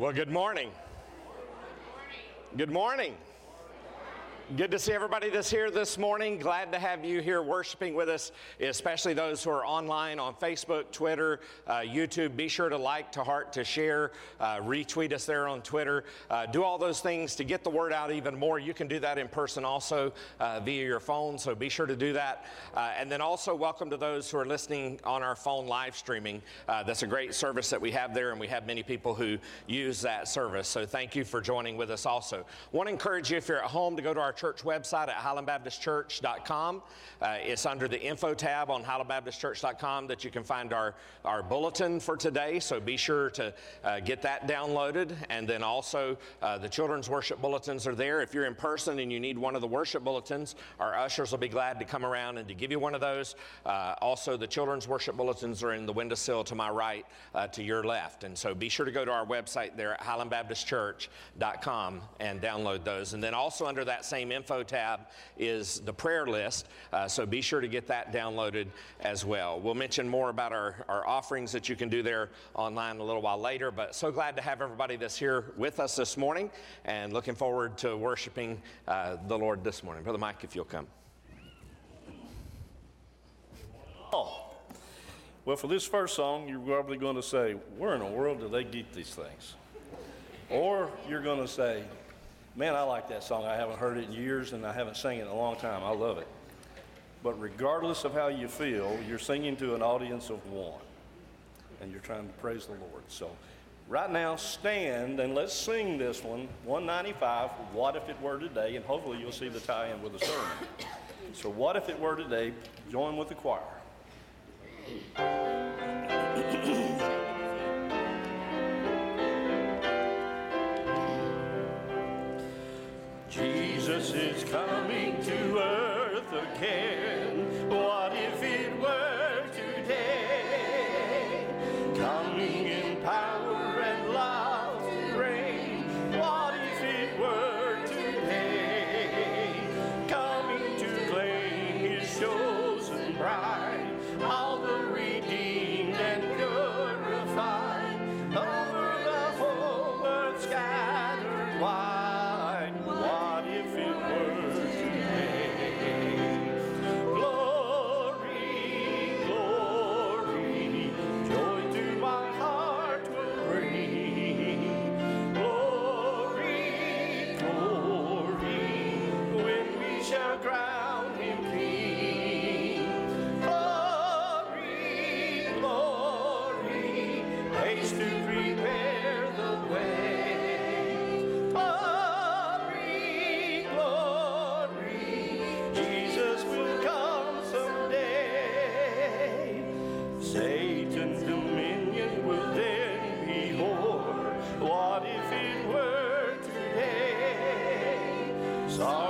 Well, good morning. Good morning. Good to see everybody that's here this morning. Glad to have you here worshiping with us, especially those who are online on Facebook, Twitter, uh, YouTube. Be sure to like, to heart, to share, uh, retweet us there on Twitter. Uh, do all those things to get the word out even more. You can do that in person also uh, via your phone, so be sure to do that. Uh, and then also, welcome to those who are listening on our phone live streaming. Uh, that's a great service that we have there, and we have many people who use that service. So thank you for joining with us also. Want to encourage you, if you're at home, to go to our church website at highlandbaptistchurch.com. Uh, it's under the info tab on highlandbaptistchurch.com that you can find our, our bulletin for today. So be sure to uh, get that downloaded. And then also, uh, the children's worship bulletins are there. If you're in person and you need one of the worship bulletins, our ushers will be glad to come around and to give you one of those. Uh, also, the children's worship bulletins are in the windowsill to my right, uh, to your left. And so be sure to go to our website there at highlandbaptistchurch.com and download those. And then also under that same info tab is the prayer list. Uh, so be sure to get that downloaded as well. We'll mention more about our, our offerings that you can do there online a little while later. But so glad to have everybody that's here with us this morning and looking forward to worshiping uh, the Lord this morning. Brother Mike, if you'll come. Oh, well, for this first song, you're probably going to say, Where in the world do they get these things? Or you're going to say, Man, I like that song. I haven't heard it in years and I haven't sang it in a long time. I love it. But regardless of how you feel, you're singing to an audience of one and you're trying to praise the Lord. So, right now, stand and let's sing this one 195 What If It Were Today, and hopefully you'll see the tie in with the sermon. So, What If It Were Today, join with the choir. Coming to earth again. 아.